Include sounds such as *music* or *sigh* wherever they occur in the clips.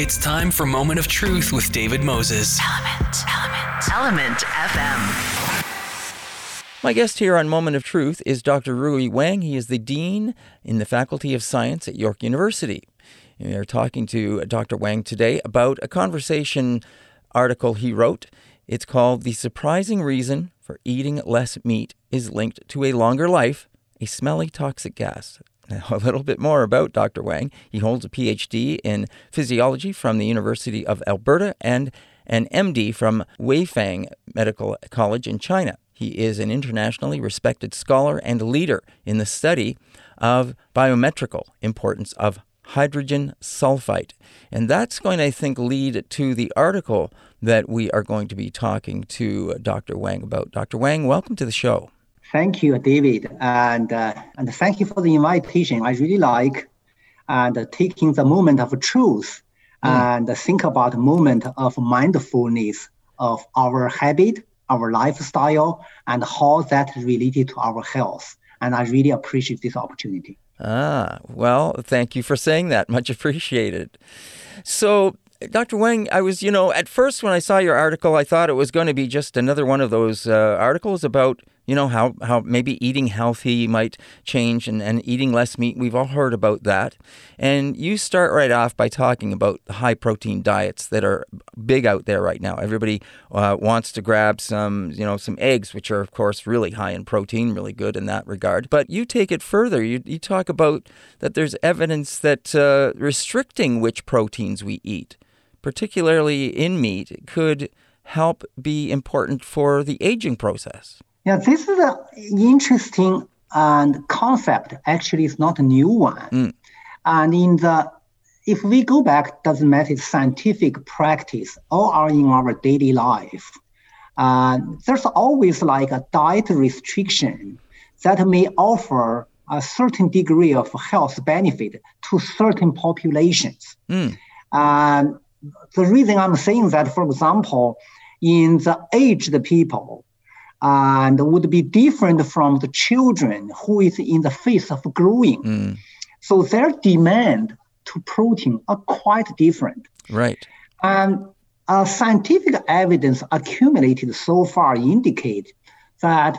It's time for Moment of Truth with David Moses. Element, Element, Element FM. My guest here on Moment of Truth is Dr. Rui Wang. He is the Dean in the Faculty of Science at York University. We are talking to Dr. Wang today about a conversation article he wrote. It's called The Surprising Reason for Eating Less Meat is Linked to a Longer Life, a Smelly Toxic Gas. Now, *laughs* a little bit more about Dr. Wang. He holds a PhD in physiology from the University of Alberta and an MD from Weifang Medical College in China. He is an internationally respected scholar and leader in the study of biometrical importance of hydrogen sulfide. And that's going to, I think, lead to the article that we are going to be talking to Dr. Wang about. Dr. Wang, welcome to the show. Thank you, David, and uh, and thank you for the invitation. I really like and uh, taking the moment of truth mm. and think about the moment of mindfulness of our habit, our lifestyle, and how that related to our health. And I really appreciate this opportunity. Ah, well, thank you for saying that. *laughs* Much appreciated. So, Dr. Wang, I was, you know, at first when I saw your article, I thought it was going to be just another one of those uh, articles about, you know, how, how maybe eating healthy might change and, and eating less meat. We've all heard about that. And you start right off by talking about the high protein diets that are big out there right now. Everybody uh, wants to grab some, you know, some eggs, which are, of course, really high in protein, really good in that regard. But you take it further. You, you talk about that there's evidence that uh, restricting which proteins we eat particularly in meat, could help be important for the aging process. Yeah, this is an interesting and concept. Actually, it's not a new one. Mm. And in the if we go back, doesn't matter scientific practice or are in our daily life, uh, there's always like a diet restriction that may offer a certain degree of health benefit to certain populations. Mm. Um, the reason I'm saying that, for example, in the aged people, and would be different from the children who is in the phase of growing. Mm. So their demand to protein are quite different. Right. And uh, scientific evidence accumulated so far indicate that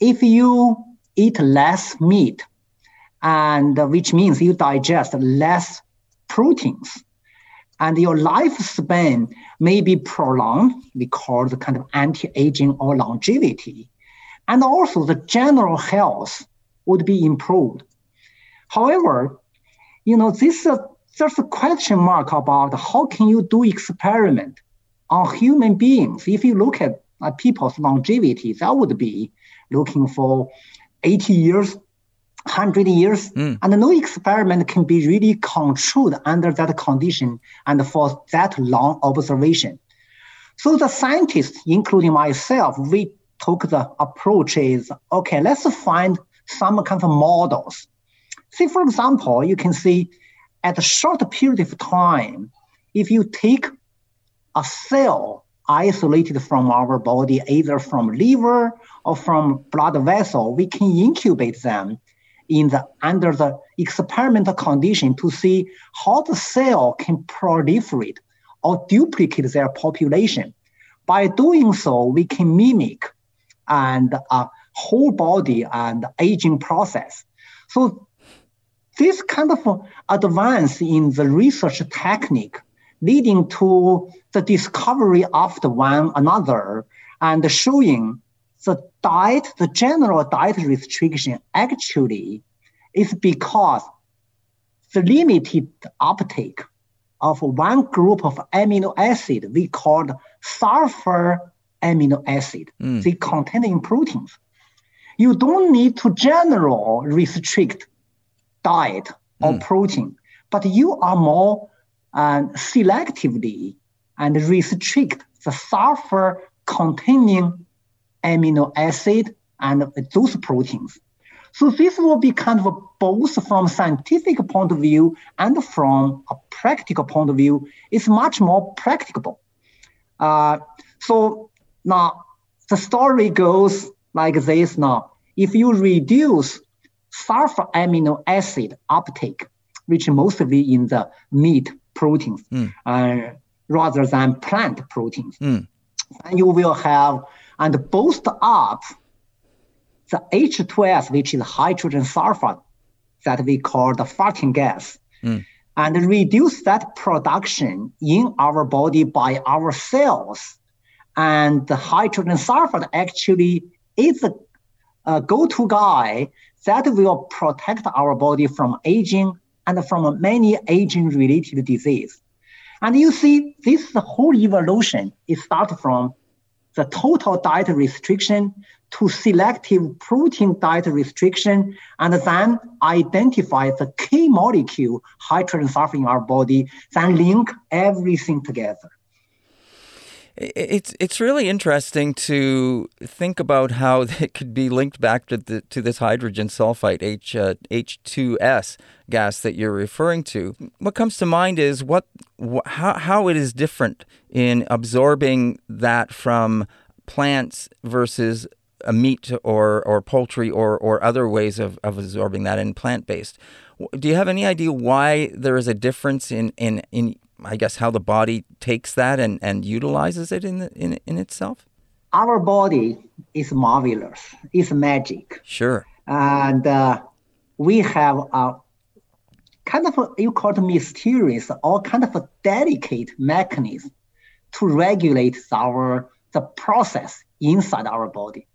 if you eat less meat, and uh, which means you digest less proteins, and your lifespan may be prolonged. We call the kind of anti-aging or longevity. And also the general health would be improved. However, you know, this uh, there's a question mark about how can you do experiment on human beings. If you look at uh, people's longevity, that would be looking for 80 years 100 years, mm. and no experiment can be really controlled under that condition and for that long observation. So the scientists, including myself, we took the approach is, okay, let's find some kind of models. See, for example, you can see at a short period of time, if you take a cell isolated from our body, either from liver or from blood vessel, we can incubate them in the under the experimental condition to see how the cell can proliferate or duplicate their population. By doing so, we can mimic and a whole body and aging process. So this kind of advance in the research technique leading to the discovery of the one another and showing the diet, the general diet restriction actually is because the limited uptake of one group of amino acid we called sulfur amino acid. Mm. They contain in proteins. You don't need to general restrict diet or mm. protein, but you are more uh, selectively and restrict the sulfur containing amino acid and those proteins. So this will be kind of both from scientific point of view and from a practical point of view, it's much more practicable. Uh, so now the story goes like this now. If you reduce sulfur amino acid uptake, which mostly in the meat proteins uh, rather than plant proteins. Mm. And you will have and boost up the H2S, which is hydrogen sulfide, that we call the farting gas, hmm. and reduce that production in our body by our cells. And the hydrogen sulfide actually is a, a go-to guy that will protect our body from aging and from many aging-related disease. And you see, this whole evolution is start from the total diet restriction to selective protein diet restriction, and then identify the key molecule, hydrogen sulfide in our body, then link everything together. It's it's really interesting to think about how *laughs* it could be linked back to the to this hydrogen sulfide H uh, H2S gas that you're referring to. What comes to mind is what wh- how how it is different in absorbing that from plants versus a meat or or poultry or or other ways of, of absorbing that in plant based. Do you have any idea why there is a difference in in in I guess how the body takes that and, and utilizes it in, the, in in itself? Our body is marvelous. It's magic. Sure. And uh, we have a kind of a, you call it mysterious or kind of a delicate mechanism to regulate our the process inside our body.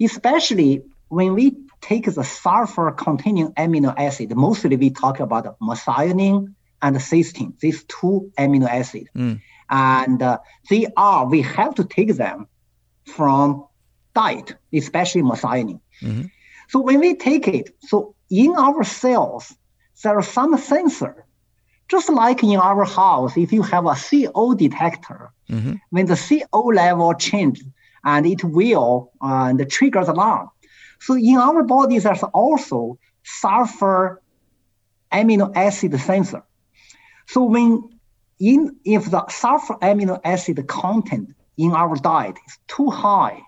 Especially when we take the sulfur containing amino acid, mostly we talk about methionine and cysteine, these two amino acids. And uh, they are, we have to take them from diet, especially methionine. So when we take it, so in our cells, there are some sensor, just like in our house, if you have a CO detector, when the CO level changes, and it will uh, and trigger the alarm. So in our body, there's also sulfur amino acid sensor. So when in if the sulfur amino acid content in our diet is too high,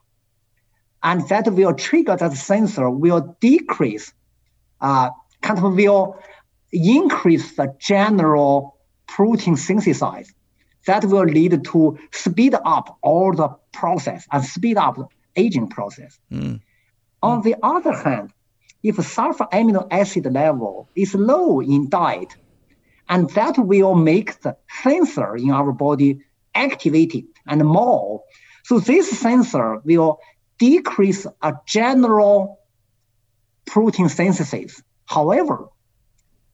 and that will trigger that sensor will decrease, uh, kind of will increase the general protein synthesis. That will lead to speed up all the process and speed up the aging process. On the other hand, if sulfur amino acid level is low in diet, and that will make the sensor in our body activated and more. So this sensor will decrease a general protein synthesis. However,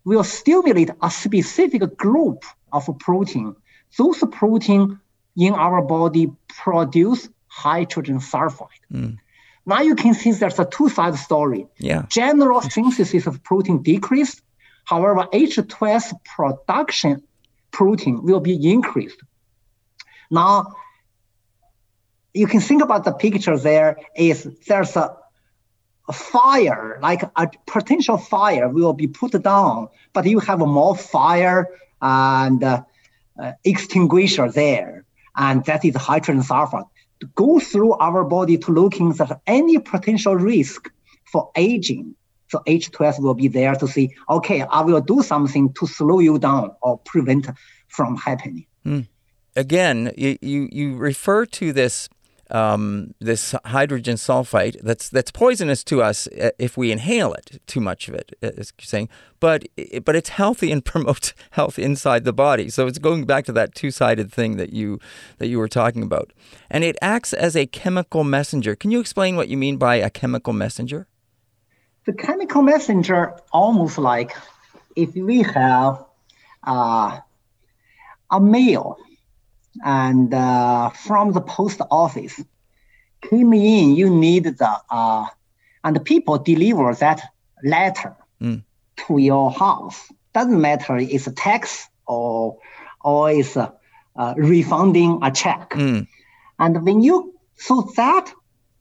will stimulate a specific group of protein. Those protein in our body produce hydrogen sulfide. Hmm. Now you can see there's a two-sided story. Yeah. General synthesis of protein decreased. However, H2S production protein will be increased. Now, you can think about the picture there is there's a, a fire, like a potential fire will be put down, but you have more fire and uh, uh, extinguisher there. And that is hydrogen sulfide. To go through our body to looking at any potential risk for aging. So H2S will be there to say, okay, I will do something to slow you down or prevent from happening. Again, you, you, refer to this um, this hydrogen sulfide that's that's poisonous to us uh, if we inhale it too much of it, uh, as you're saying. But but it's healthy and *laughs* promotes health inside the body. So it's going back to that two sided thing that you that you were talking about, and it acts as a chemical messenger. Can you explain what you mean by a chemical messenger? The chemical messenger almost like if we have uh, a mail and uh, from the post office came in, you need the uh, and the people deliver that letter to your house. Doesn't matter if it's a tax or or it's a, refunding a check. And when you so that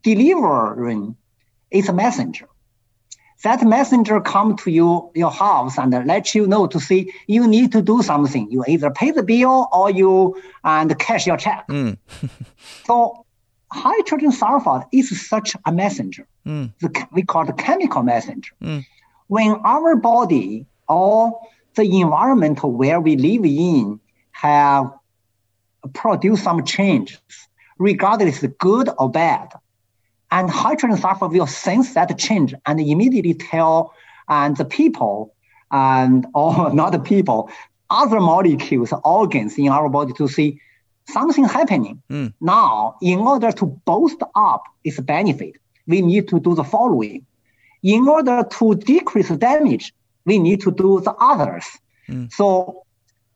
delivering is a messenger that messenger come to you your house and let you know to see you need to do something. You either pay the bill or you and cash your check. Hmm. *laughs* So hydrogen sulfide is such a messenger. Hmm. The, we call it chemical messenger. Hmm. When our body or the environment where we live in have produced some changes, regardless good or bad. And hydrogen sulfur will sense that change and immediately tell and the people and *laughs* or not the people, other molecules, organs in our body to see something happening. Mm. Now, in order to boost up its benefit, we need to do the following. In order to decrease damage, we need to do the others. Mm. So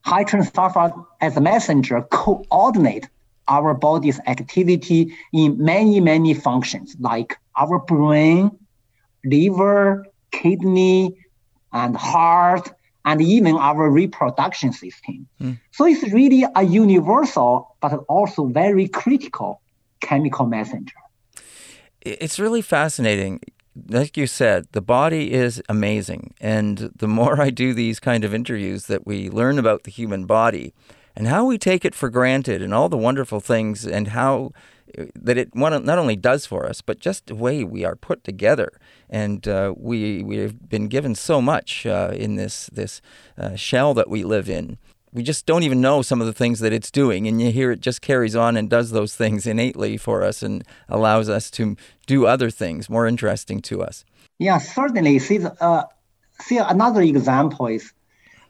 hydrogen sulfide as a messenger coordinate our body's activity in many, many functions like our brain, liver, kidney, and heart, and even our reproduction system. Mm. So it's really a universal, but also very critical chemical messenger. It's really fascinating. Like you said, the body is amazing. And the more I do these kind of interviews, that we learn about the human body and how we take it for granted and all the wonderful things and how that it not only does for us, but just the way we are put together. And uh, we we have been given so much uh, in this this uh, shell that we live in. We just don't even know some of the things that it's doing, and you hear it just carries on and does those things innately for us and allows us to do other things more interesting to us. Yeah, certainly. See, uh, see another example is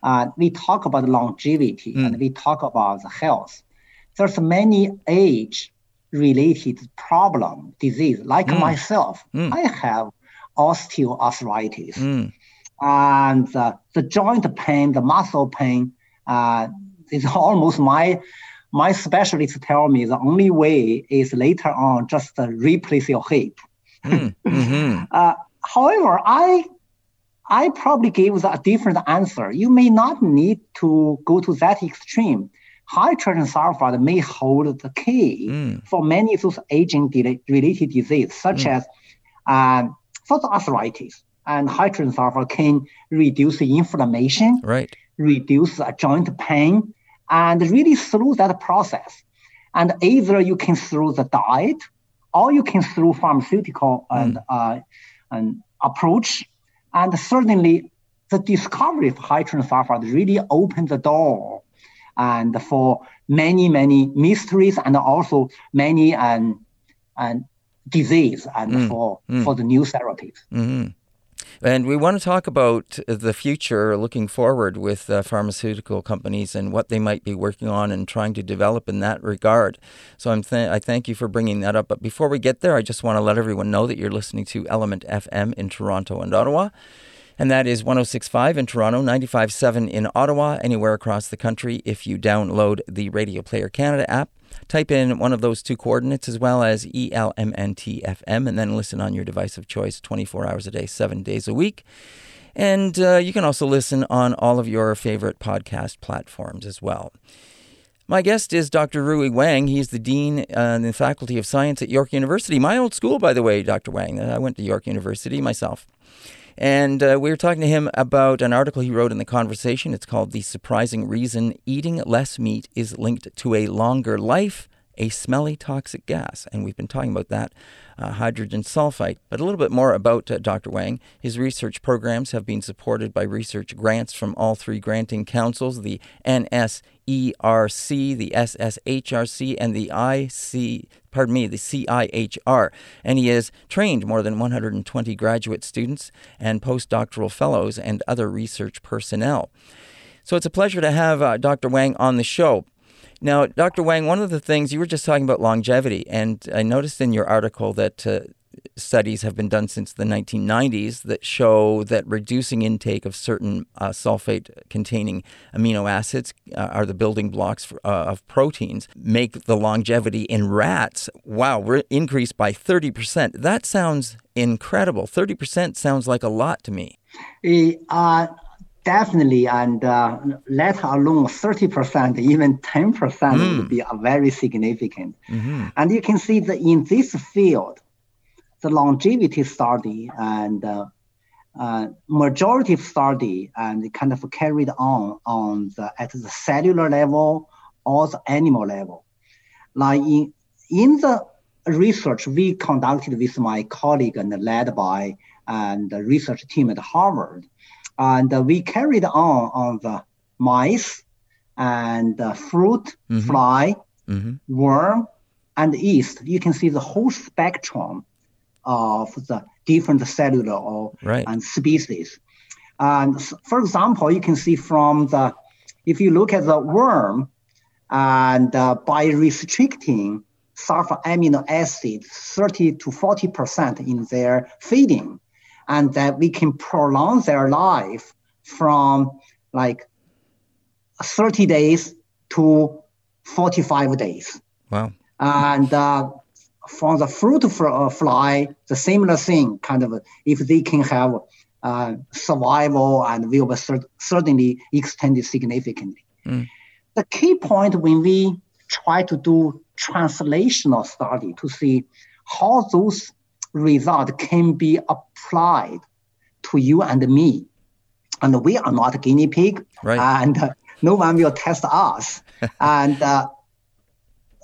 uh, we talk about longevity mm. and we talk about the health. There's many age related problem, disease. Like mm. myself, mm. I have osteoarthritis. Mm. And uh, the joint pain, the muscle pain, uh, is *laughs* almost my my specialists tell me the only way is later on just replace your hip. Mm. Mm-hmm. *laughs* uh, however, I I probably gave a different answer. You may not need to go to that extreme hydrogen sulfide may hold the key mm. for many of those aging-related diseases, such mm. as um, arthritis. And hydrogen sulfide can reduce the inflammation, right. reduce uh, joint pain, and really through that process. And either you can through the diet, or you can through pharmaceutical mm. and, uh, and approach. And certainly, the discovery of hydrogen sulfide really opened the door and for many, many mysteries and also many and, and disease and mm. for, mm. for the new therapies. Mm-hmm. And we want to talk about the future looking forward with uh, pharmaceutical companies and what they might be working on and trying to develop in that regard. So I'm th- I thank you for bringing that up. But before we get there, I just want to let everyone know that you're listening to Element FM in Toronto and Ottawa and that is 1065 in Toronto, 957 in Ottawa, anywhere across the country. If you download the Radio Player Canada app, type in one of those two coordinates as well as ELMNTFM, and then listen on your device of choice 24 hours a day, seven days a week. And uh, you can also listen on all of your favorite podcast platforms as well. My guest is Dr. Rui Wang. He's the Dean uh, in the Faculty of Science at York University. My old school, by the way, Dr. Wang. I went to York University myself. And uh, we were talking to him about an article he wrote in the conversation. It's called The Surprising Reason Eating Less Meat is Linked to a Longer Life, a Smelly Toxic Gas. And we've been talking about that, uh, hydrogen sulfide. But a little bit more about uh, Dr. Wang. His research programs have been supported by research grants from all three granting councils the NSERC, the SSHRC, and the IC, pardon me, the CIHR. And he has trained more than 120 graduate students and postdoctoral fellows and other research personnel. So it's a pleasure to have uh, Dr. Wang on the show. Now, Dr. Wang, one of the things you were just talking about longevity, and I noticed in your article that uh, studies have been done since the 1990s that show that reducing intake of certain uh, sulfate containing amino acids uh, are the building blocks for, uh, of proteins make the longevity in rats wow re- increased by 30% that sounds incredible 30% sounds like a lot to me uh, definitely and uh, let alone 30% even 10% mm. would be a very significant mm-hmm. and you can see that in this field the longevity study and uh, uh, majority of study and kind of carried on on the at the cellular level or the animal level. Like in in the research we conducted with my colleague and led by and the research team at Harvard, and we carried on on the mice and fruit, Mhm. fly, Mhm. worm, and yeast. You can see the whole spectrum of the different cellular or Right. and species. And for example, you can see from the, if you look at the worm, and uh, by restricting sulfur amino acid 30 to 40 percent in their feeding, and that we can prolong their life from like 30 days to 45 days. Wow. And uh, for the fruit uh, fly, the similar thing, kind of, if they can have uh, survival and will be cer- certainly extended significantly. Mm. The key point when we try to do translational study to see how those results can be applied to you and me. And we are not guinea pig, Right. and uh, no one will test us. *laughs* and uh,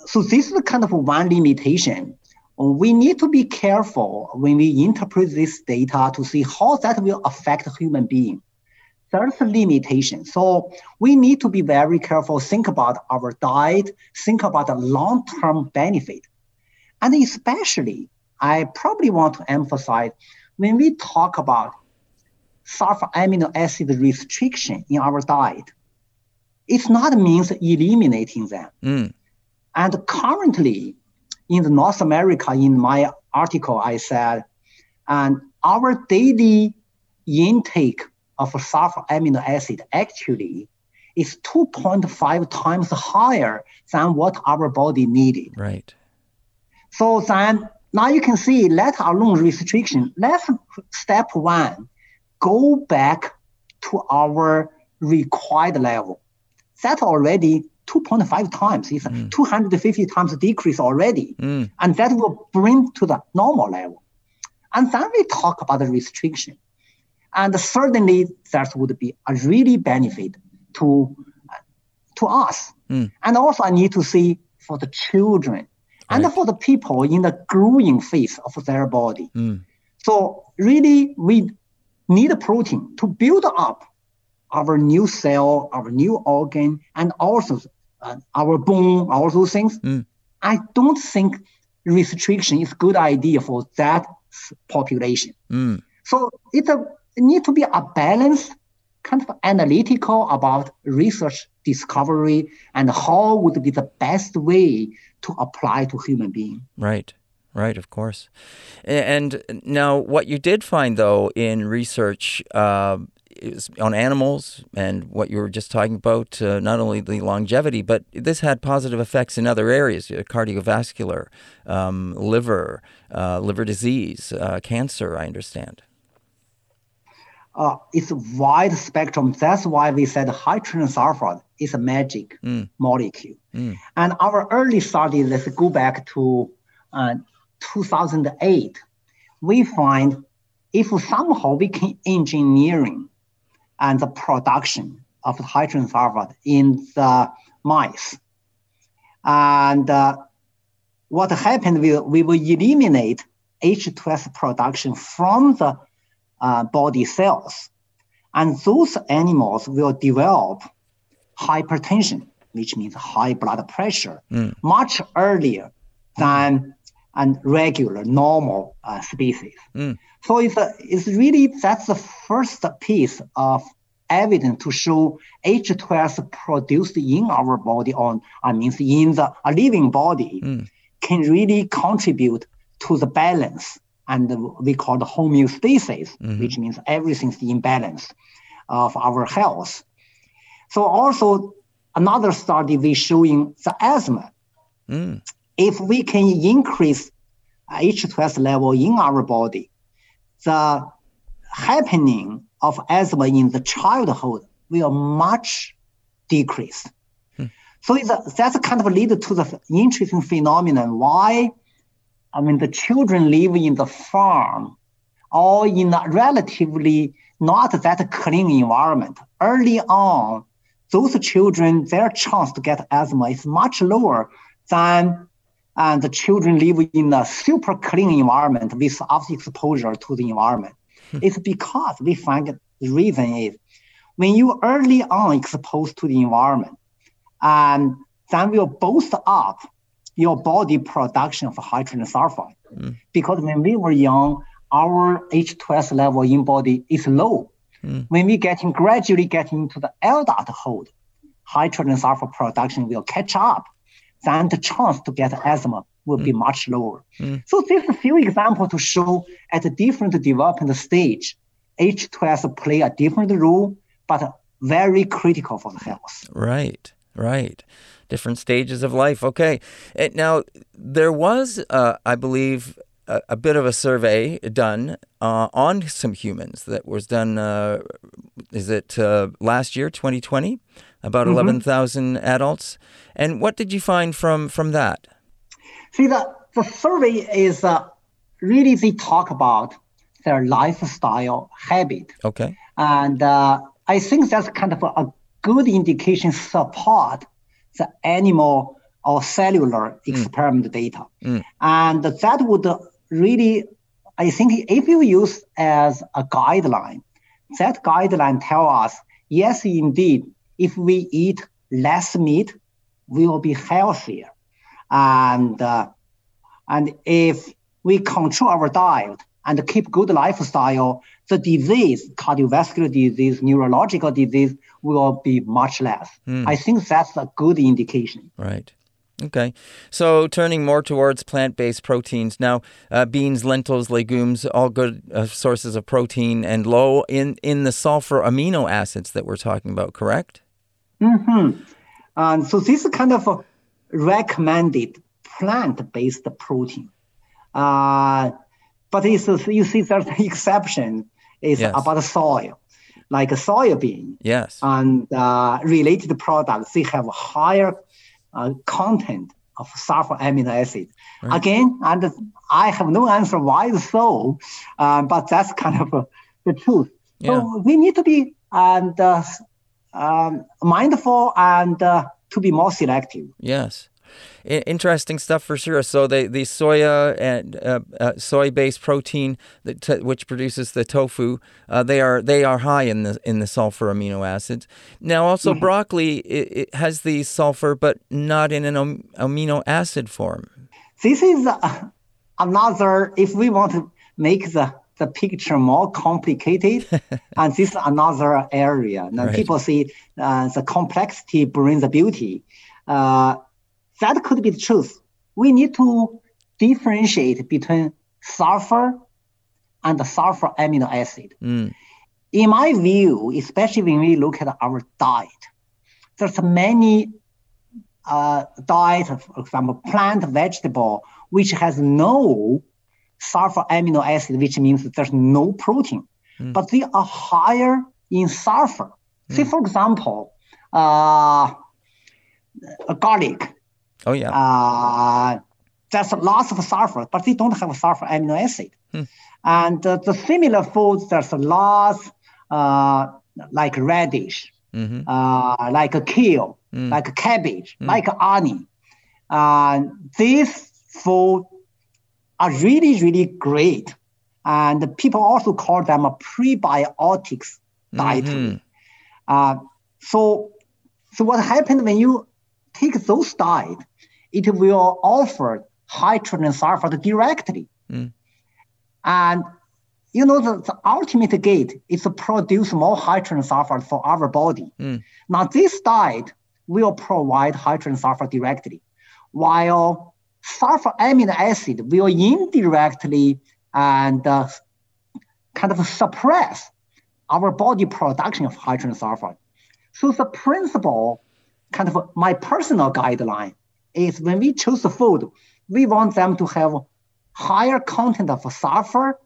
so this is kind of one limitation. We need to be careful when we interpret this data to see how that will affect human being. There's a limitation. So we need to be very careful, think about our diet, think about the long-term benefit. And especially, I probably want to emphasize when we talk about sulfur amino acid restriction in our diet, it's not means eliminating them. Mm. And currently, in the North America, in my article, I said, and our daily intake of sulfur amino acid actually is 2.5 times higher than what our body needed. Right. So then now you can see, let alone restriction, let's step one, go back to our required level. That already 2.5 times is 250 times decrease already. Mm. And that will bring to the normal level. And then we talk about the restriction. And certainly that would be a really benefit to, to us. Mm. And also I need to see for the children and for the people in the growing phase of their body. Mm. So really, we need a protein to build up our new cell, our new organ, and also uh, our bone, all those things. Mm. I don't think restriction is a good idea for that population. Mm. So it's a, it need to be a balanced, kind of analytical about research discovery and how would be the best way to apply to human being. Right. Right, of course. And now, what you did find, though, in research uh, on animals and what you were just talking about, uh, not only the longevity, but this had positive effects in other areas uh, cardiovascular, um, liver, uh, liver disease, uh, cancer, I understand. uh, it's a wide spectrum. That's why we said hydrogen sulfide is a magic Mm. molecule. Mm. And our early study, let's go back to uh, 2008. We find if somehow we can engineering and the production of the hydrogen sulfide in the mice, and uh, what happened, we, we will eliminate H2S production from the uh, body cells. And those animals will develop hypertension, which means high blood pressure, Mm. much earlier than a regular, normal uh, species. Mm. So it's, a, it's really, that's the first piece of evidence to show H2S produced in our body, on I mean, in the a living body, Mm. can really contribute to the balance and we call the homeostasis, Mhm. which means everything's in balance of our health. So also another study we showing the asthma. Mm. If we can increase H2S level in our body, the happening of asthma in the childhood will much decrease. Hmm. So it's a, that's kind of lead to the interesting phenomenon why I mean, the children live in the farm or in a relatively not that clean environment. Early on, those children, their chance to get asthma is much lower than and the children live in a super clean environment with without exposure to the environment. it's because we find The reason is when you early on exposed to the environment, and then will boost up your body production of hydrogen sulfide. Mm. Because when we were young, our H2S level in body is low. Mm. When we getting gradually getting into the adulthood, hydrogen sulfide production will catch up. Then the chance to get asthma will mm. be much lower. Mm. So there's a few examples to show at a different development stage, H2S play a different role, but very critical for the health. Right, right. Different stages of life. Okay. Now, there was, uh, I believe, a, a, bit of a survey done uh, on some humans that was done, uh, is it uh, last year, 2020? About mm-hmm. 11,000 adults. And what did you find from, from that? See, the, the survey is uh, really they talk about their lifestyle habit. Okay. And uh, I think that's kind of a, a, good indication support the animal or cellular mm. experiment mm. data. Mm. And that would really, I think if you use as a guideline, that guideline tell us, yes, indeed, if we eat less meat, we will be healthier. And, uh, and if we control our diet and keep good lifestyle, the disease, cardiovascular disease, neurological disease will be much less. Mm. I think that's a good indication. Right. Okay. So turning more towards plant based proteins. Now, uh, beans, lentils, legumes, all good uh, sources of protein and low in, in the sulfur amino acids that we're talking about, correct? Mm-hmm. And so this is kind of a recommended plant-based protein. Uh, but it's, you see, there's an exception. It's yes. about soil, like a soybean. Yes. And uh, related products, they have higher uh, content of sulfur amino acid. Right. Again, and I have no answer why so, um, but that's kind of uh, the truth. Yeah. So we need to be and uh, um, mindful and uh, to be more selective. Yes. Interesting stuff for sure. So the the soya and uh, uh, soy based protein that t- which produces the tofu, uh, they are they are high in the in the sulfur amino acids. Now also mm-hmm. broccoli it, it, has the sulfur, but not in an am- amino acid form. This is uh, another. If we want to make the the picture more complicated. *laughs* and this is another area. Now right. people see uh, the complexity brings the beauty. That could be the truth. We need to differentiate between sulfur and the sulfur amino acid. Mm. In my view, especially when we look at our diet, there's many uh, diet, for example, plant vegetable, which has no sulfur amino acid, which means there's no protein, mm. but they are higher in sulfur. Mm. Say, for example, uh, garlic. Oh, yeah. Uh, there's lots of sulfur, but they don't have sulfur amino acid. Mm. And uh, the similar foods, there's lots uh, like radish, mm-hmm. uh, like a kale, mm. like cabbage, mm. like onion. Uh, these food are really, really great. And people also call them a prebiotics diet. Mm-hmm. Uh, so, so what happened when you take those diet, it will offer hydrogen sulfide directly. Mm. And you know, the, the ultimate gate is to produce more hydrogen sulfide for our body. Mm. Now, this diet will provide hydrogen sulfide directly, while sulfur amino acid will indirectly and uh, kind of suppress our body production of hydrogen sulfide. So the principle, kind of my personal guideline, is when we choose the food, we want them to have higher content of sulfur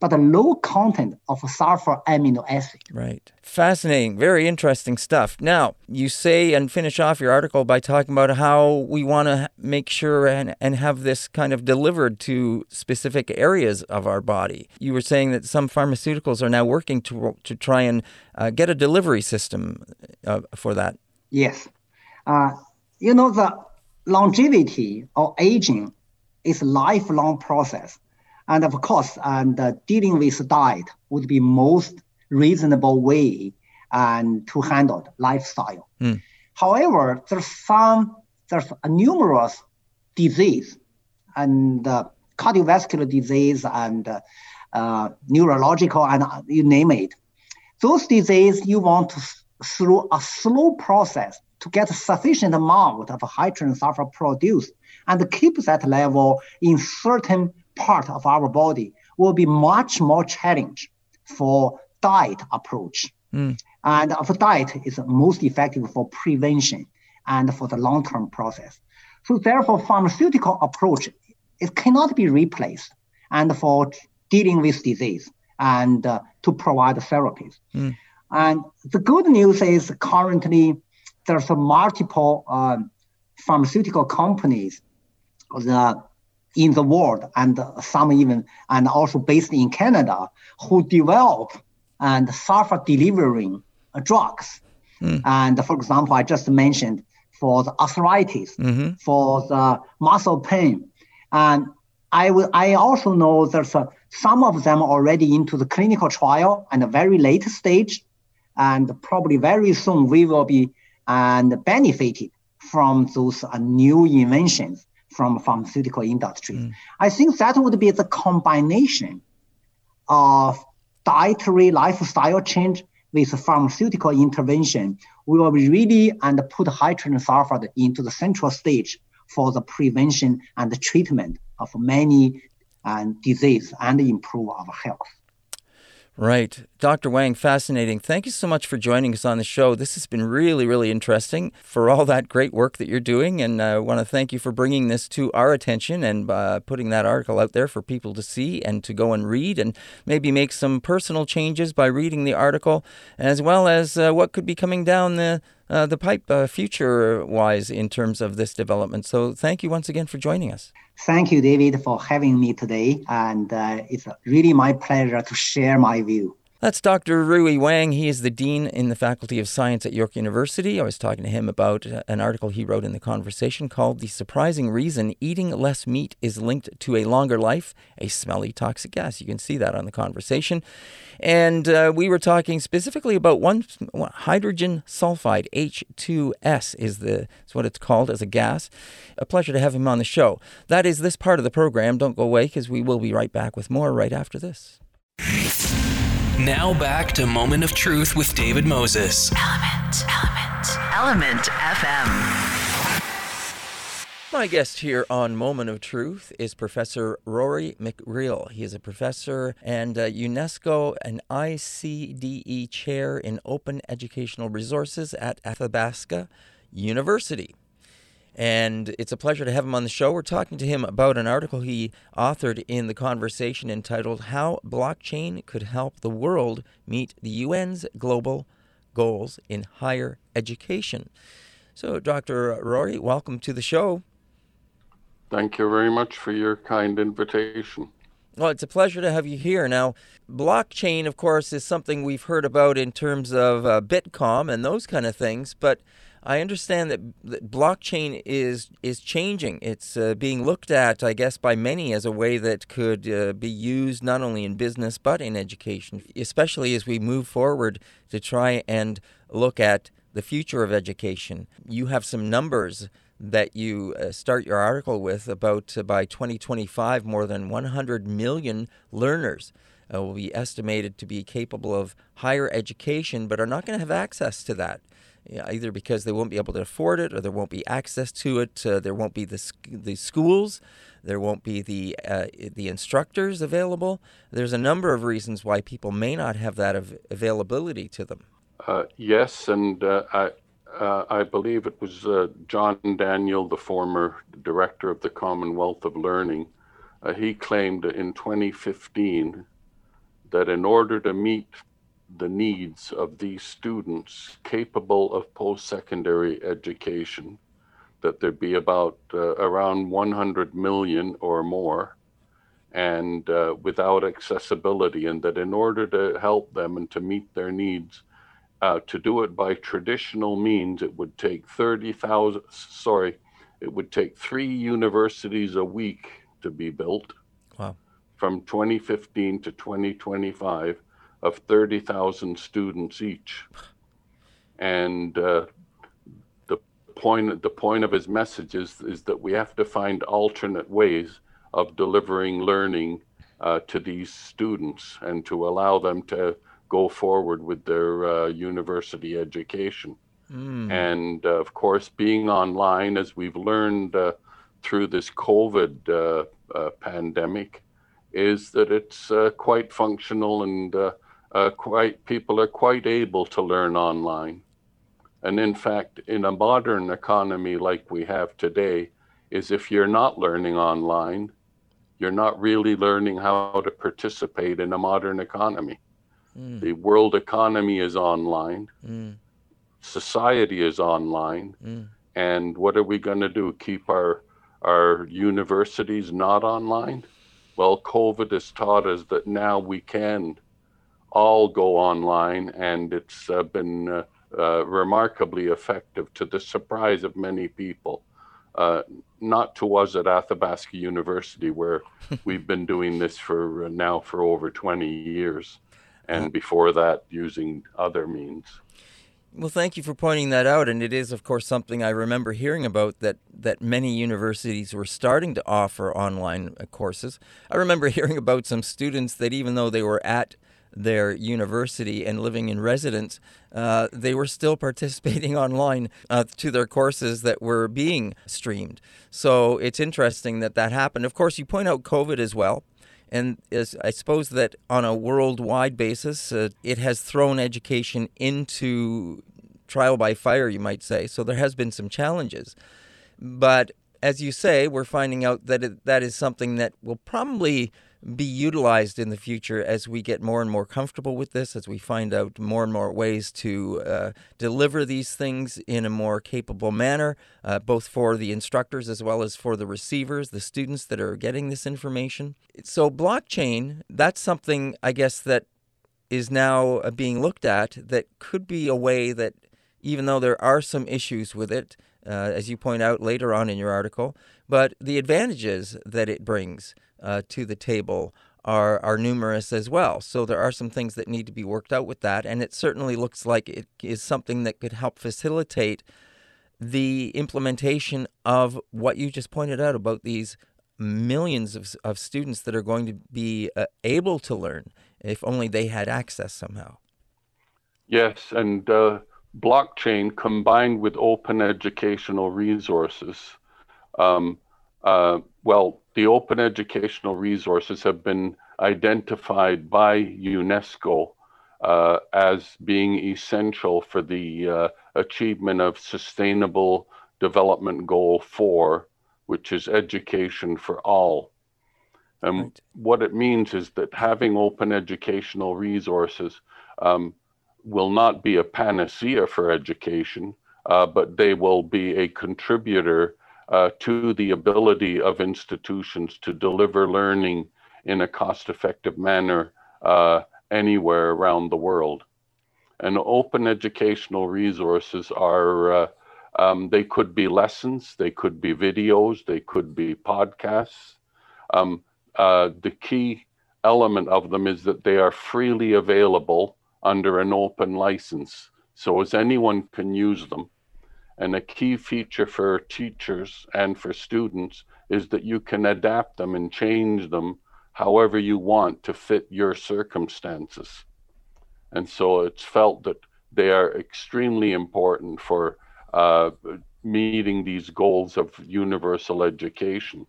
but a low content of sulfur amino acid. Right. Fascinating. Very interesting stuff. Now, you say and finish off your article by talking about how we want to make sure and, and have this kind of delivered to specific areas of our body. You were saying that some pharmaceuticals are now working to, to try and uh, get a delivery system uh, for that. Yes. Uh, you know, the longevity or aging is a lifelong process. And of course, and uh, dealing with diet would be most reasonable way and to handle lifestyle. Mm. However, there's some there's numerous disease and uh, cardiovascular disease and uh, uh, neurological and uh, you name it. Those diseases you want to through a slow process to get a sufficient amount of hydrogen sulfur produced and keep that level in certain part of our body will be much more challenge for diet approach. Mm. And for diet is most effective for prevention and for the long-term process. So therefore, pharmaceutical approach it cannot be replaced and for dealing with disease and uh, to provide therapies. Mm. And the good news is currently there's a multiple um, pharmaceutical companies that in the world and some even and also based in Canada who develop and sulfur delivering drugs. Mm. And for example, I just mentioned for the arthritis, mm-hmm. for the muscle pain. And I will, I also know there's a, some of them already into the clinical trial and a very late stage. And probably very soon we will be and benefited from those uh, new inventions from pharmaceutical industry. Mm. I think that would be the combination of dietary lifestyle change with pharmaceutical intervention. We will really and put hydrogen sulfide into the central stage for the prevention and the treatment of many uh, disease and improve our health. Right. Dr. Wang, fascinating. Thank you so much for joining us on the show. This has been really, really interesting for all that great work that you're doing. And I want to thank you for bringing this to our attention and uh, putting that article out there for people to see and to go and read and maybe make some personal changes by reading the article, as well as uh, what could be coming down the, uh, the pipe uh, future wise in terms of this development. So thank you once again for joining us. Thank you, David, for having me today. And uh, it's really my pleasure to share my view. That's Dr. Rui Wang. He is the Dean in the Faculty of Science at York University. I was talking to him about uh, an article he wrote in the conversation called The Surprising Reason Eating Less Meat is Linked to a Longer Life, a Smelly Toxic Gas. You can see that on the conversation. And uh, we were talking specifically about one hydrogen sulfide, H2S is, the, is what it's called as a gas. A pleasure to have him on the show. That is this part of the program. Don't go away because we will be right back with more right after this. Now back to Moment of Truth with David Moses. Element, Element, Element FM. My guest here on Moment of Truth is Professor Rory McGreal. He is a professor and a UNESCO and ICDE chair in open educational resources at Athabasca University. And it's a pleasure to have him on the show. We're talking to him about an article he authored in the conversation entitled How Blockchain Could Help the World Meet the UN's Global Goals in Higher Education. So, Dr. Rory, welcome to the show. Thank you very much for your kind invitation. Well, it's a pleasure to have you here. Now, blockchain, of course, is something we've heard about in terms of uh, Bitcoin and those kind of things, but I understand that, that blockchain is is changing. It's uh, being looked at, I guess, by many as a way that could uh, be used not only in business but in education, especially as we move forward to try and look at the future of education. You have some numbers that you uh, start your article with about uh, by 2025, more than 100 million learners. Uh, will be estimated to be capable of higher education, but are not going to have access to that either because they won't be able to afford it or there won't be access to it. Uh, there won't be the, the schools. There won't be the, uh, the instructors available. There's a number of reasons why people may not have that av- availability to them. Uh, yes, and uh, I, uh, I believe it was uh, John Daniel, the former director of the Commonwealth of Learning. he claimed in 2015 that in order to meet the needs of these students capable of post-secondary education that there be about uh, around 100 million or more and uh, without accessibility and that in order to help them and to meet their needs uh, to do it by traditional means it would take 30,000 sorry it would take three universities a week to be built wow. from 2015 to 2025 of 30,000 students each. And uh, the point the point of his message is, is that we have to find alternate ways of delivering learning uh, to these students and to allow them to go forward with their uh, university education. Mm. And uh, of course, being online, as we've learned uh, through this COVID uh, uh, pandemic, is that it's quite functional and quite people are quite able to learn online. And in fact, in a modern economy like we have today, is if you're not learning online, you're not really learning how to participate in a modern economy. Mm. The world economy is online, mm. society is online, mm. and what are we going to do? Keep our our universities not online? Well, COVID has taught us that now we can all go online, and it's uh, been uh, uh, remarkably effective to the surprise of many people. Uh, not to us at Athabasca University, where *laughs* we've been doing this for uh, now for over 20 years, and before that, using other means. Well, thank you for pointing that out, and it is, of course, something I remember hearing about that that many universities were starting to offer online courses. I remember *laughs* hearing about some students that, even though they were at their university and living in residence, uh, they were still *laughs* participating online uh, to their courses that were being streamed. So it's interesting that that happened. Of course, you point out COVID as well. And as I suppose that on a worldwide basis, uh, it has thrown education into trial by fire, you might say. So there has been some challenges. But as you say, we're finding out that it, that is something that will probably be utilized in the future as we get more and more comfortable with this, as we find out more and more ways to uh, deliver these things in a more capable manner, uh, both for the instructors as well as for the receivers, the students that are getting this information. So, blockchain, that's something I guess that is now uh, being looked at that could be a way that, even though there are some issues with it, uh, as you point out later on in your article, but the advantages that it brings uh, to the table are are numerous as well. So there are some things that need to be worked out with that, and it certainly looks like it is something that could help facilitate the implementation of what you just pointed out about these millions of, of students that are going to be uh, able to learn if only they had access somehow. Yes, and uh, blockchain combined with open educational resources. Um, uh, well, the open educational resources have been identified by UNESCO uh, as being essential for the uh, achievement of Sustainable Development Goal 4, which is education for all. And right. what it means is that having open educational resources um, will not be a panacea for education, uh, but they will be a contributor uh, to the ability of institutions to deliver learning in a cost effective manner uh, anywhere around the world. And open educational resources are, uh, um, they could be lessons, they could be videos, they could be podcasts. Um, uh, the key element of them is that they are freely available under an open license. So as anyone can use them. And a key feature for teachers and for students is that you can adapt them and change them however you want to fit your circumstances. And so it's felt that they are extremely important for uh, meeting these goals of universal education.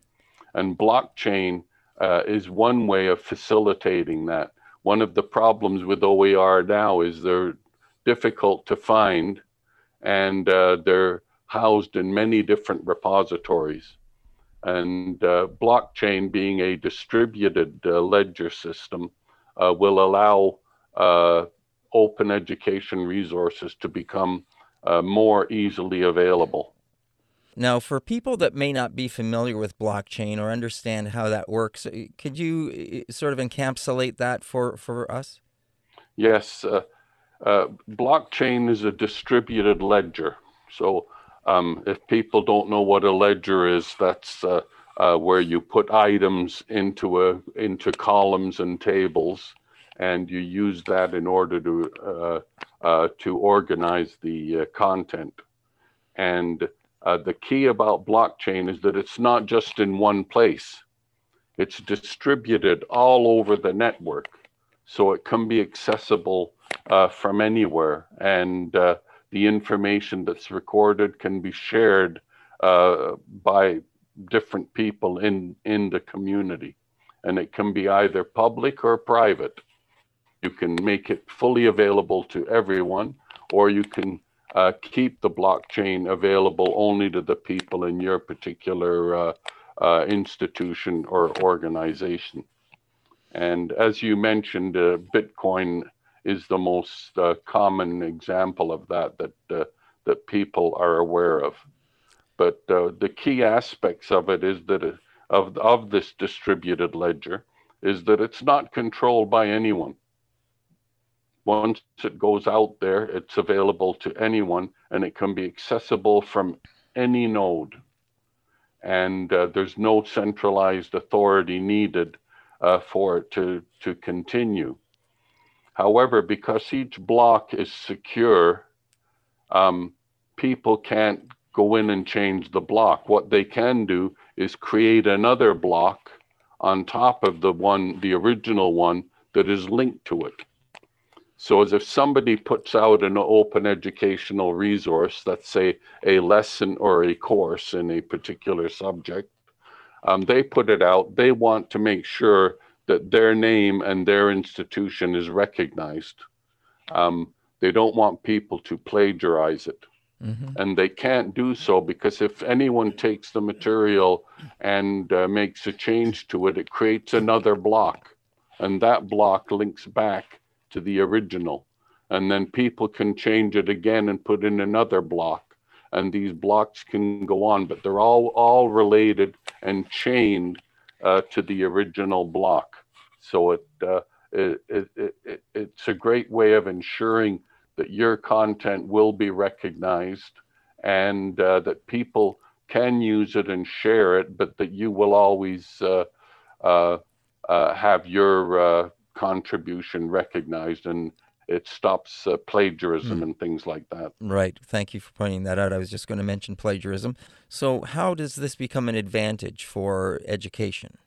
And blockchain uh, is one way of facilitating that. One of the problems with OER now is they're difficult to find and uh, they're housed in many different repositories. And uh, blockchain, being a distributed uh, ledger system, uh, will allow uh, open education resources to become uh, more easily available. Now, for people that may not be familiar with blockchain or understand how that works, could you sort of encapsulate that for, for us? Yes. Uh, blockchain is a distributed ledger. So um, if people don't know what a ledger is, that's uh, uh, where you put items into a into columns and tables, and you use that in order to uh, uh, to organize the uh, content. And uh, the key about blockchain is that it's not just in one place; it's distributed all over the network, so it can be accessible uh, from anywhere, and uh, the information that's recorded can be shared by different people in in the community and it can be either public or private. You can make it fully available to everyone, or you can uh, keep the blockchain available only to the people in your particular uh, uh, institution or organization. And as you mentioned, uh, Bitcoin is the most uh, common example of that that uh, that people are aware of. But the key aspects of it is that of, of this distributed ledger is that it's not controlled by anyone. Once it goes out there, it's available to anyone and it can be accessible from any node. And uh, there's no centralized authority needed uh, for it to, to continue. However, because each block is secure, um, people can't go in and change the block. What they can do is create another block on top of the one, the original one that is linked to it. So as if somebody puts out an open educational resource, let's say a lesson or a course in a particular subject, um, they put it out. They want to make sure that their name and their institution is recognized. Um, they don't want people to plagiarize it. Mm-hmm. And they can't do so because if anyone takes the material and uh, makes a change to it, it creates another block. And that block links back to the original. And then people can change it again and put in another block. And these blocks can go on, but they're all, all related and chained uh, to the original block. So it, uh, it, it, it, it's a great way of ensuring that your content will be recognized and uh, that people can use it and share it, but that you will always uh, uh, uh have your uh, contribution recognized and it stops uh, plagiarism mm. and things like that. Right. Thank you for pointing that out. I was just going to mention plagiarism. So, how does this become an advantage for education?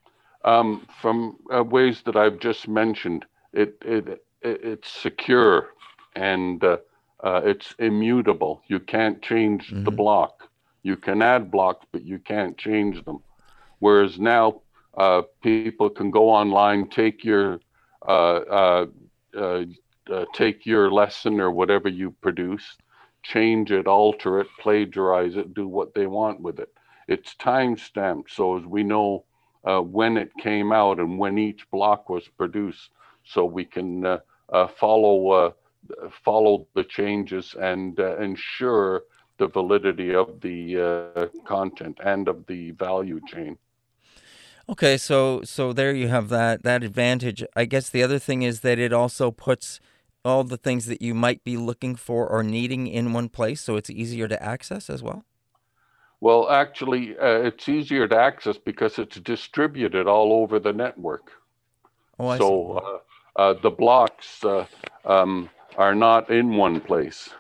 Um, from ways that I've just mentioned, it, it, it it's secure and uh, uh, it's immutable. You can't change mm-hmm. the block. You can add blocks, but you can't change them. Whereas now, uh, people can go online, take your uh, uh, uh, take your lesson or whatever you produce, change it, alter it, plagiarize it, do what they want with it. It's time stamped, so as we know when it came out and when each block was produced, so we can follow follow the changes and uh, ensure the validity of the uh, content and of the value chain. Okay, so so there you have that that advantage. I guess the other thing is that it also puts all the things that you might be looking for or needing in one place, so it's easier to access as well. Well, actually, uh, it's easier to access because it's distributed all over the network. Oh, so uh, uh, the blocks. Uh, um, are not in one place.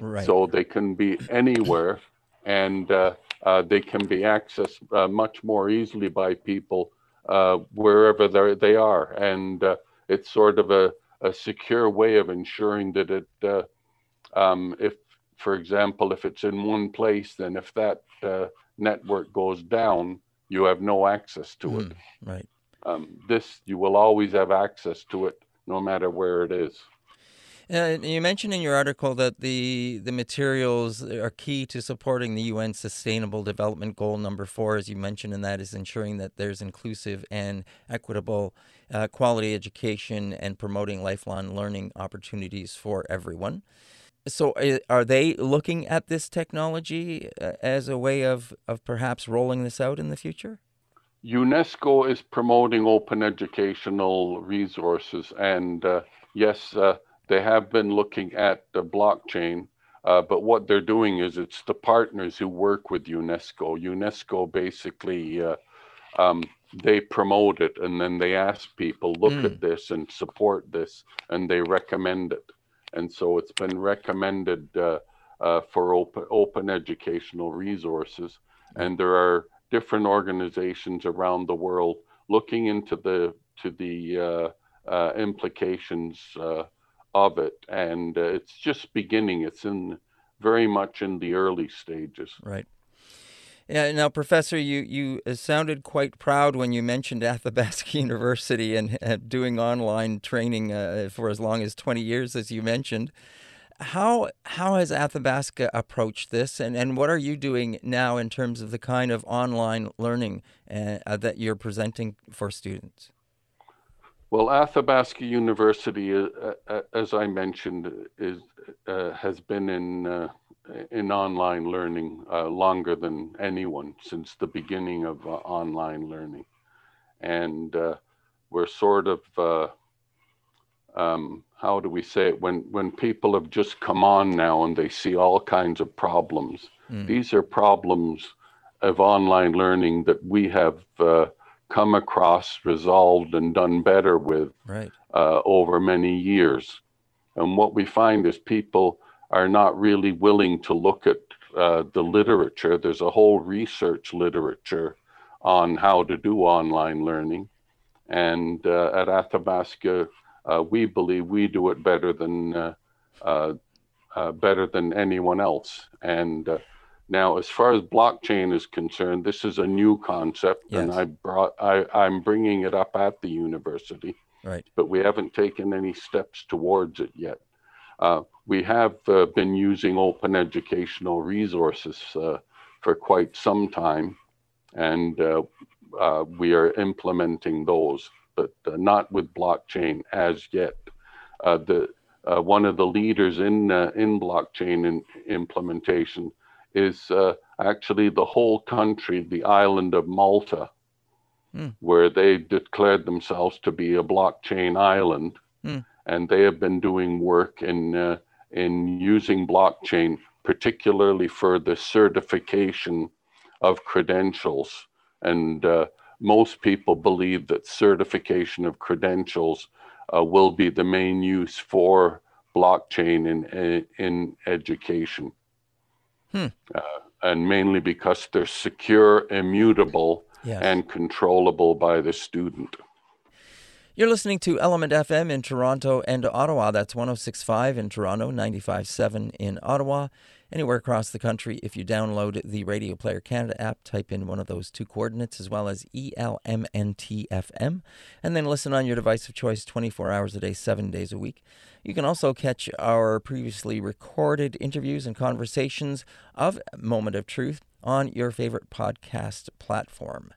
Right. So they can be anywhere and uh, uh, they can be accessed uh, much more easily by people uh, wherever they are. And uh, it's sort of a, a, secure way of ensuring that it, uh, um, if, for example, if it's in one place, then if that network goes down, you have no access to it. Mm, right. Um, this, you will always have access to it no matter where it is. Uh, you mentioned in your article that the the materials are key to supporting the UN Sustainable Development Goal number four, as you mentioned, and that is ensuring that there's inclusive and equitable uh, quality education and promoting lifelong learning opportunities for everyone. So, uh, are they looking at this technology uh, as a way of, of perhaps rolling this out in the future? UNESCO is promoting open educational resources, and uh, yes, uh, they have been looking at the blockchain, uh, but what they're doing is it's the partners who work with UNESCO. UNESCO basically uh, um, they promote it and then they ask people look mm. at this and support this and they recommend it and so it's been recommended uh, uh, for open open educational resources. And there are different organizations around the world looking into the to the uh, uh implications uh, of it. And uh, it's just beginning. It's in very much in the early stages. Right yeah, now, Professor, you, you uh, sounded quite proud when you mentioned *laughs* Athabasca University and uh, doing online training uh, for as long as 20 years, as you mentioned. How, how has Athabasca approached this, and, and what are you doing now in terms of the kind of online learning uh, uh that you're presenting for students? Well, Athabasca University, uh, as I mentioned, is has been in in online learning uh, longer than anyone since the beginning of uh, online learning. And uh, we're sort of, uh, um, how do we say it, when, when people have just come on now and they see all kinds of problems, mm. these are problems of online learning that we have uh, come across, resolved, and done better with right. Uh, over many years. And what we find is people are not really willing to look at uh, the literature. There's a whole research literature on how to do online learning. And uh, at Athabasca, uh, we believe we do it better than uh, uh, uh, better than anyone else. And now, as far as blockchain is concerned, this is a new concept, yes. and I brought I, I'm bringing it up at the university. Right. But we haven't taken any steps towards it yet. Uh, we have uh, been using open educational resources uh, for quite some time, and uh, uh, we are implementing those, but uh, not with blockchain as yet. the one of the leaders in in blockchain in implementation is actually the whole country, the island of Malta, mm. where they declared themselves to be a blockchain island. Mm and they have been doing work in uh, in using blockchain, particularly for the certification of credentials. And uh, most people believe that certification of credentials uh, will be the main use for blockchain in in education, hmm. Uh, and mainly because they're secure, immutable, yes. and controllable by the student. You're listening to Element FM in Toronto and Ottawa. That's 1065 in Toronto, 957 in Ottawa. Anywhere across the country, if you download the Radio Player Canada app, type in one of those two coordinates as well as ELMNTFM, and then listen on your device of choice 24 hours a day, seven days a week. You can also catch our previously recorded interviews and conversations of Moment of Truth on your favorite podcast platform.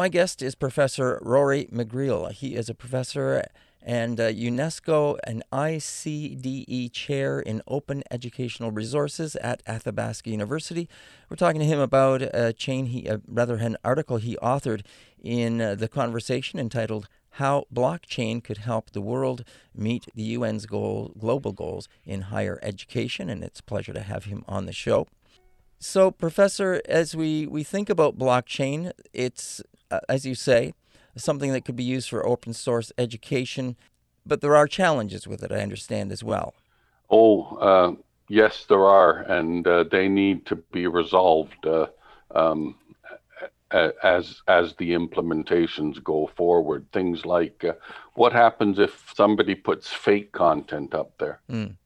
My guest is Professor Rory McGreal. He is a professor and UNESCO and ICDE chair in open educational resources at Athabasca University. We're talking to him about a chain he, uh, rather an article he authored in uh, the conversation entitled "How Blockchain Could Help the World Meet the UN's goal, Global Goals in Higher Education." And it's a pleasure to have him on the show. So, Professor, as we, we think about blockchain, it's uh, as you say, something that could be used for open source education, but there are challenges with it, I understand as well. Oh, uh, yes, there are, and uh, they need to be resolved uh, um, as as the implementations go forward. Things like uh, what happens if somebody puts fake content up there. Mm.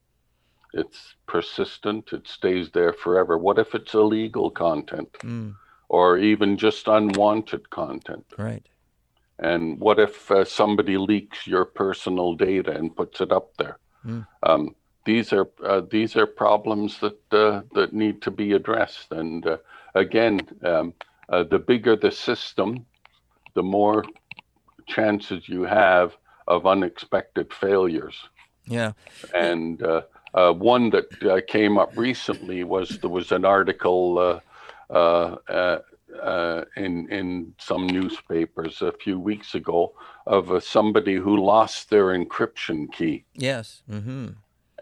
It's persistent. It stays there forever. What if it's illegal content? Mm or even just unwanted content. Right. And what if uh, somebody leaks your personal data and puts it up there? Mm. Um, these are uh, these are problems that uh, that need to be addressed. And uh, again, um, uh, the bigger the system, the more chances you have of unexpected failures. Yeah. And uh, one that came up recently was there was an article in in some newspapers a few weeks ago of somebody who lost their encryption key. Yes. Mm-hmm.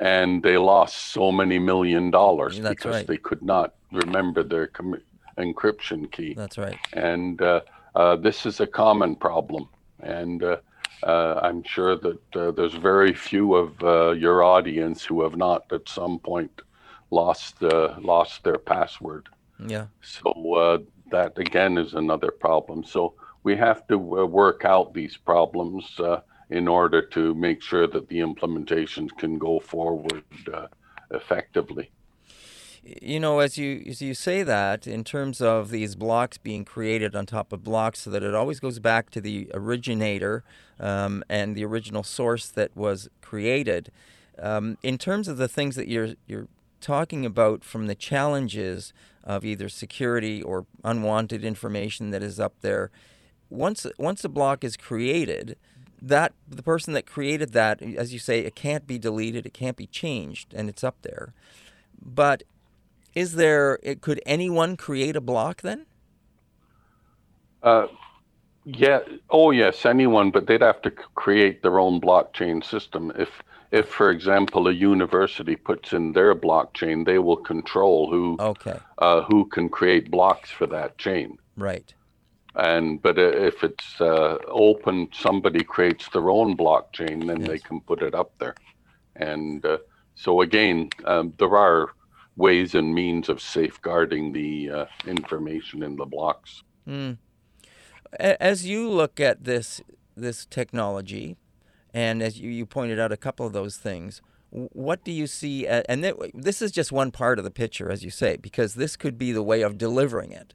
And they lost so many million dollars That's because right. they could not remember their com- encryption key. That's right. And uh, uh, this is a common problem, and uh, uh, I'm sure that uh, there's very few of uh, your audience who have not at some point lost uh, lost their password. Yeah. So uh, that again is another problem. So we have to uh, work out these problems uh, in order to make sure that the implementations can go forward uh, effectively. You know, as you as you say that, in terms of these blocks being created on top of blocks, so that it always goes back to the originator um, and the original source that was created. Um, in terms of the things that you're you're talking about from the challenges of either security or unwanted information that is up there, once once a block is created, that the person that created that, as you say, it can't be deleted, it can't be changed, and it's up there. But is there? It, could anyone create a block then? Uh, yeah. Oh, yes. Anyone, but they'd have to create their own blockchain system. If, if, for example, a university puts in their blockchain, they will control who Okay, uh, who can create blocks for that chain. right. And but if it's uh, open, somebody creates their own blockchain, then they can put it up there. And uh, so again, um, there are ways and means of safeguarding the uh, information in the blocks. Mm. As you look at this this technology, and as you, you pointed out a couple of those things, what do you see? a- And th- this is just one part of the picture, as you say, because this could be the way of delivering it.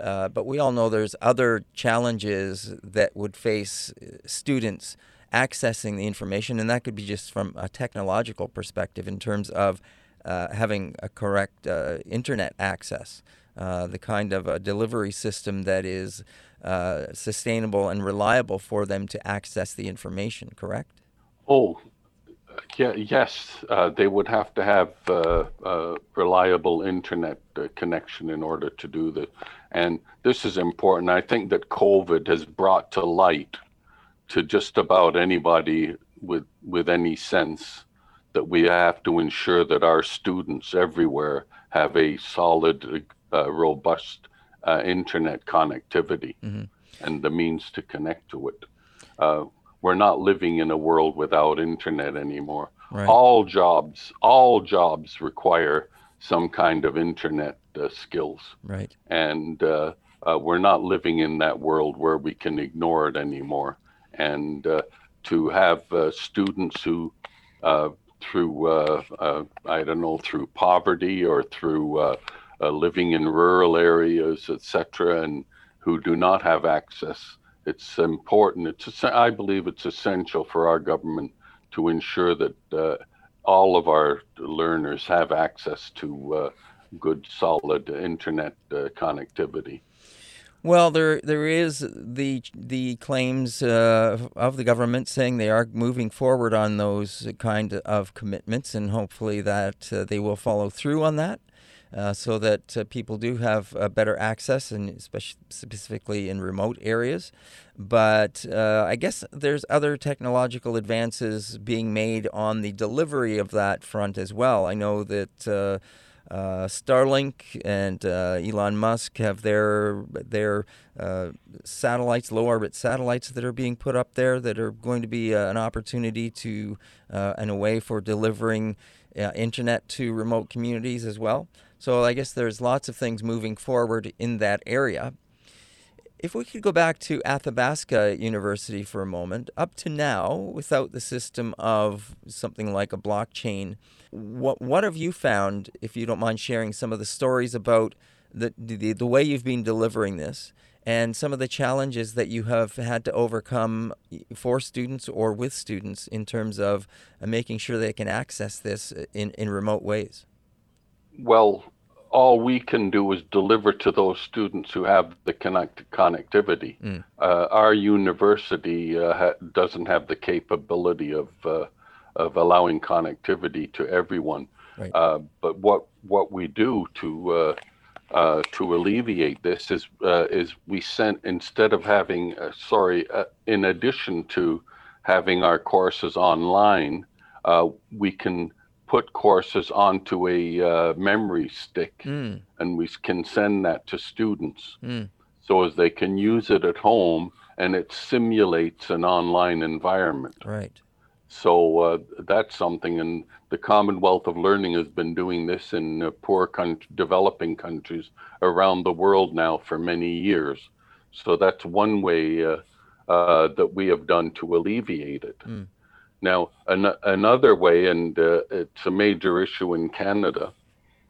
Uh, but we all know there's other challenges that would face uh, students accessing the information, and that could be just from a technological perspective in terms of uh, having a correct uh, internet access, uh, the kind of a delivery system that is uh, sustainable and reliable for them to access the information. Correct? Oh, yeah, yes, uh, they would have to have uh, uh, reliable internet uh, connection in order to do this. And this is important. I think that COVID has brought to light to just about anybody with with any sense that we have to ensure that our students everywhere have a solid, uh, robust uh, internet connectivity and the means to connect to it. Uh, we're not living in a world without internet anymore. Right. All jobs, all jobs require some kind of internet uh, skills, Right. and uh, uh, we're not living in that world where we can ignore it anymore. And uh, to have uh, students who, uh, through uh, uh, I don't know, through poverty or through uh, living in rural areas, etc., and who do not have access it's important. It's I believe it's essential for our government to ensure that uh, all of our learners have access to uh, good, solid internet uh, connectivity. Well, there there is the the claims uh, of the government saying they are moving forward on those kind of commitments, and hopefully that uh, they will follow through on that, uh, so that uh, people do have uh, better access, and especially specifically in remote areas. But uh, I guess there's other technological advances being made on the delivery of that front as well. I know that. Uh, uh, Starlink and uh, Elon Musk have their their uh, satellites, low orbit satellites that are being put up there that are going to be an opportunity to and a way for delivering internet to remote communities as well. So I guess there's lots of things moving forward in that area. If we could go back to Athabasca University for a moment, up to now, without the system of something like a blockchain, what what have you found, if you don't mind sharing some of the stories about the the, the way you've been delivering this and some of the challenges that you have had to overcome for students or with students in terms of making sure they can access this in, in remote ways? Well, all we can do is deliver to those students who have the connect- connectivity. Mm. Uh, our university uh, ha- doesn't have the capability of uh, of allowing connectivity to everyone. Right. Uh, but what what we do to uh, uh, to alleviate this is uh, is we sent instead of having uh, sorry uh, in addition to having our courses online, uh, we can put courses onto a uh, memory stick Mm, and we can send that to students. mm. so as they can use it at home and it simulates an online environment. Right. So uh, that's something, and the Commonwealth of Learning has been doing this in uh, poor country, developing countries around the world now for many years. So that's one way uh, uh that we have done to alleviate it. Mm. Now, an- another way, and uh, it's a major issue in Canada,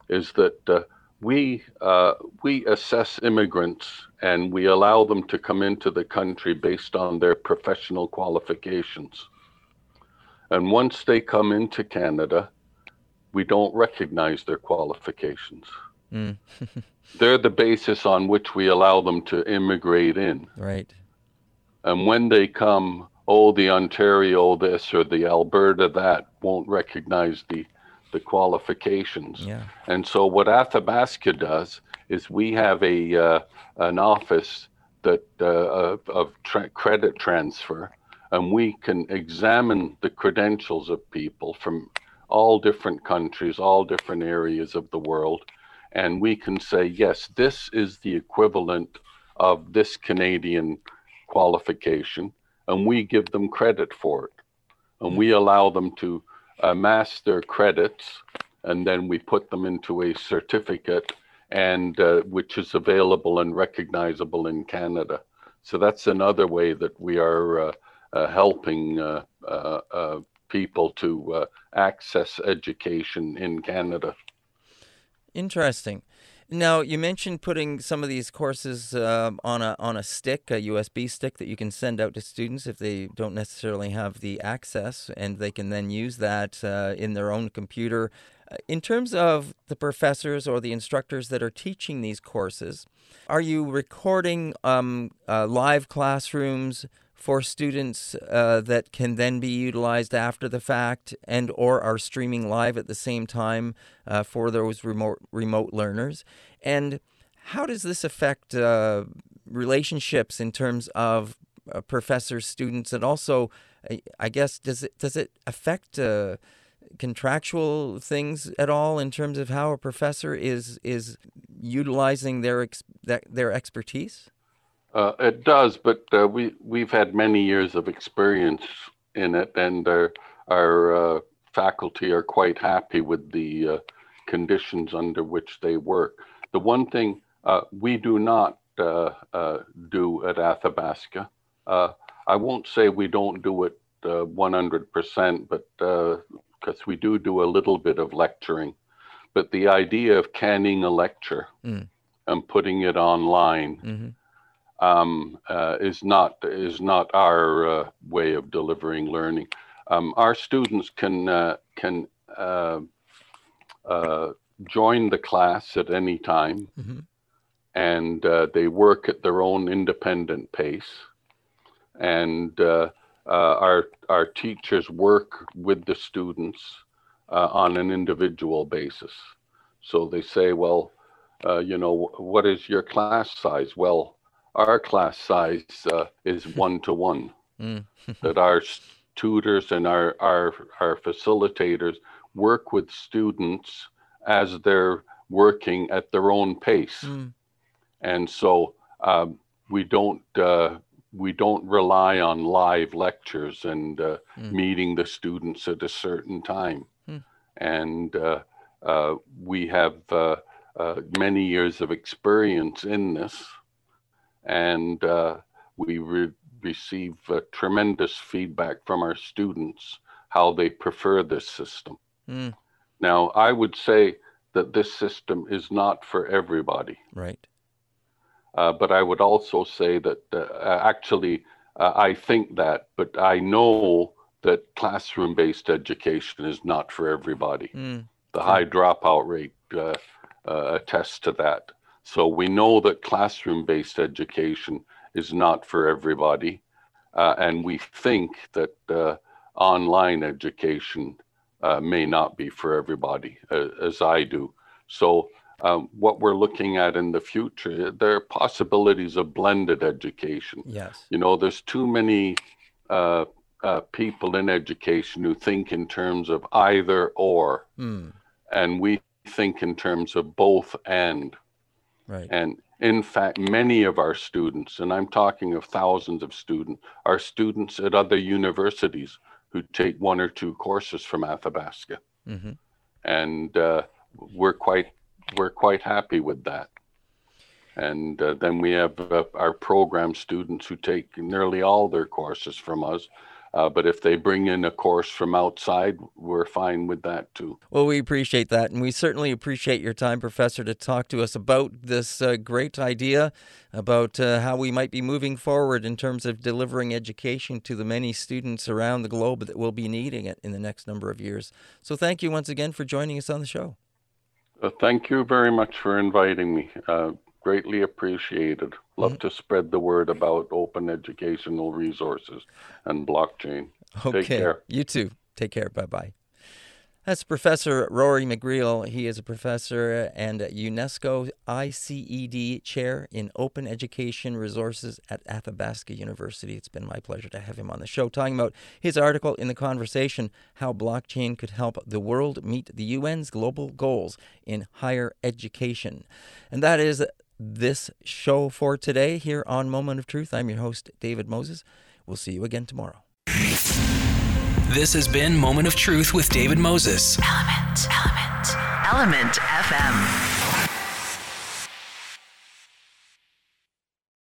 is that uh, we we assess immigrants and we allow them to come into the country based on their professional qualifications. And once they come into Canada, we don't recognize their qualifications. Mm. *laughs* They're the basis on which we allow them to immigrate in. Right. And when they come, oh, the Ontario this or the Alberta that won't recognize the the qualifications. Yeah. And so what Athabasca does is we have a uh, an office that uh, of, tra- credit transfer and we can examine the credentials of people from all different countries, all different areas of the world, and we can say, yes, this is the equivalent of this Canadian qualification, and we give them credit for it. And we allow them to amass their credits, and then we put them into a certificate, and uh, which is available and recognizable in Canada. So that's another way that we are uh, uh, helping uh, uh, people to access education in Canada. Interesting. Now you mentioned putting some of these courses uh, on a on a stick, a USB stick that you can send out to students if they don't necessarily have the access, and they can then use that uh, in their own computer. In terms of the professors or the instructors that are teaching these courses, are you recording um, uh, live classrooms? For students uh, that can then be utilized after the fact and or are streaming live at the same time uh, for those remote remote learners. And how does this affect uh, relationships in terms of uh, professors students and also i guess does it does it affect uh, contractual things at all in terms of how a professor is is utilizing their ex- their expertise uh, it does, but uh, we we've had many years of experience in it, and our our uh, faculty are quite happy with the uh, conditions under which they work. The one thing uh, we do not uh, do at Athabasca, I won't say we don't do it 100%, but because we do do a little bit of lecturing, but the idea of canning a lecture mm. and putting it online. Mm-hmm um, uh, is not is not our uh, way of delivering learning. Um, our students can uh, can uh, uh, join the class at any time, mm-hmm. and uh, they work at their own independent pace. And our our teachers work with the students on an individual basis. So they say, well, you know, what is your class size? Well, our class size uh, is one to one. That our tutors and our, our our facilitators work with students as they're working at their own pace, mm. and so um, we don't uh, we don't rely on live lectures and uh, mm. meeting the students at a certain time, mm. and uh, uh, we have uh, many years of experience in this and uh, we re- receive uh, tremendous feedback from our students how they prefer this system. Mm. Now, I would say that this system is not for everybody. Right. Uh, but I would also say that uh, actually, uh, I think that, but I know that classroom based education is not for everybody. Mm. The high dropout rate uh, attests to that. So we know that classroom based education is not for everybody. Uh, and we think that uh, online education uh, may not be for everybody, uh, as I do. So, um, what we're looking at in the future, there are possibilities of blended education. Yes. You know, there's too many uh, uh, people in education who think in terms of either or, mm. and we think in terms of both and. Right. And in fact, many of our students, and I'm talking of thousands of students, are students at other universities who take one or two courses from Athabasca, hmm and uh, we're quite we're quite happy with that. And uh, then we have uh, our program students who take nearly all their courses from us. Uh, but if they bring in a course from outside, we're fine with that too. Well, we appreciate that, and we certainly appreciate your time, Professor, to talk to us about this uh, great idea about uh, how we might be moving forward in terms of delivering education to the many students around the globe that will be needing it in the next number of years. So, thank you once again for joining us on the show. Uh, thank you very much for inviting me. Greatly appreciated. Love mm-hmm. to spread the word about open educational resources and blockchain. Okay. Take care. You too. Take care. Bye bye. That's Professor Rory McGreal. He is a professor and UNESCO ICED chair in open education resources at Athabasca University. It's been my pleasure to have him on the show talking about his article in The Conversation How Blockchain Could Help the World Meet the UN's Global Goals in Higher Education. And that is this show for today here on Moment of Truth. I'm your host, David Moses. We'll see you again tomorrow. This has been Moment of Truth with David Moses. Element. Element. Element FM.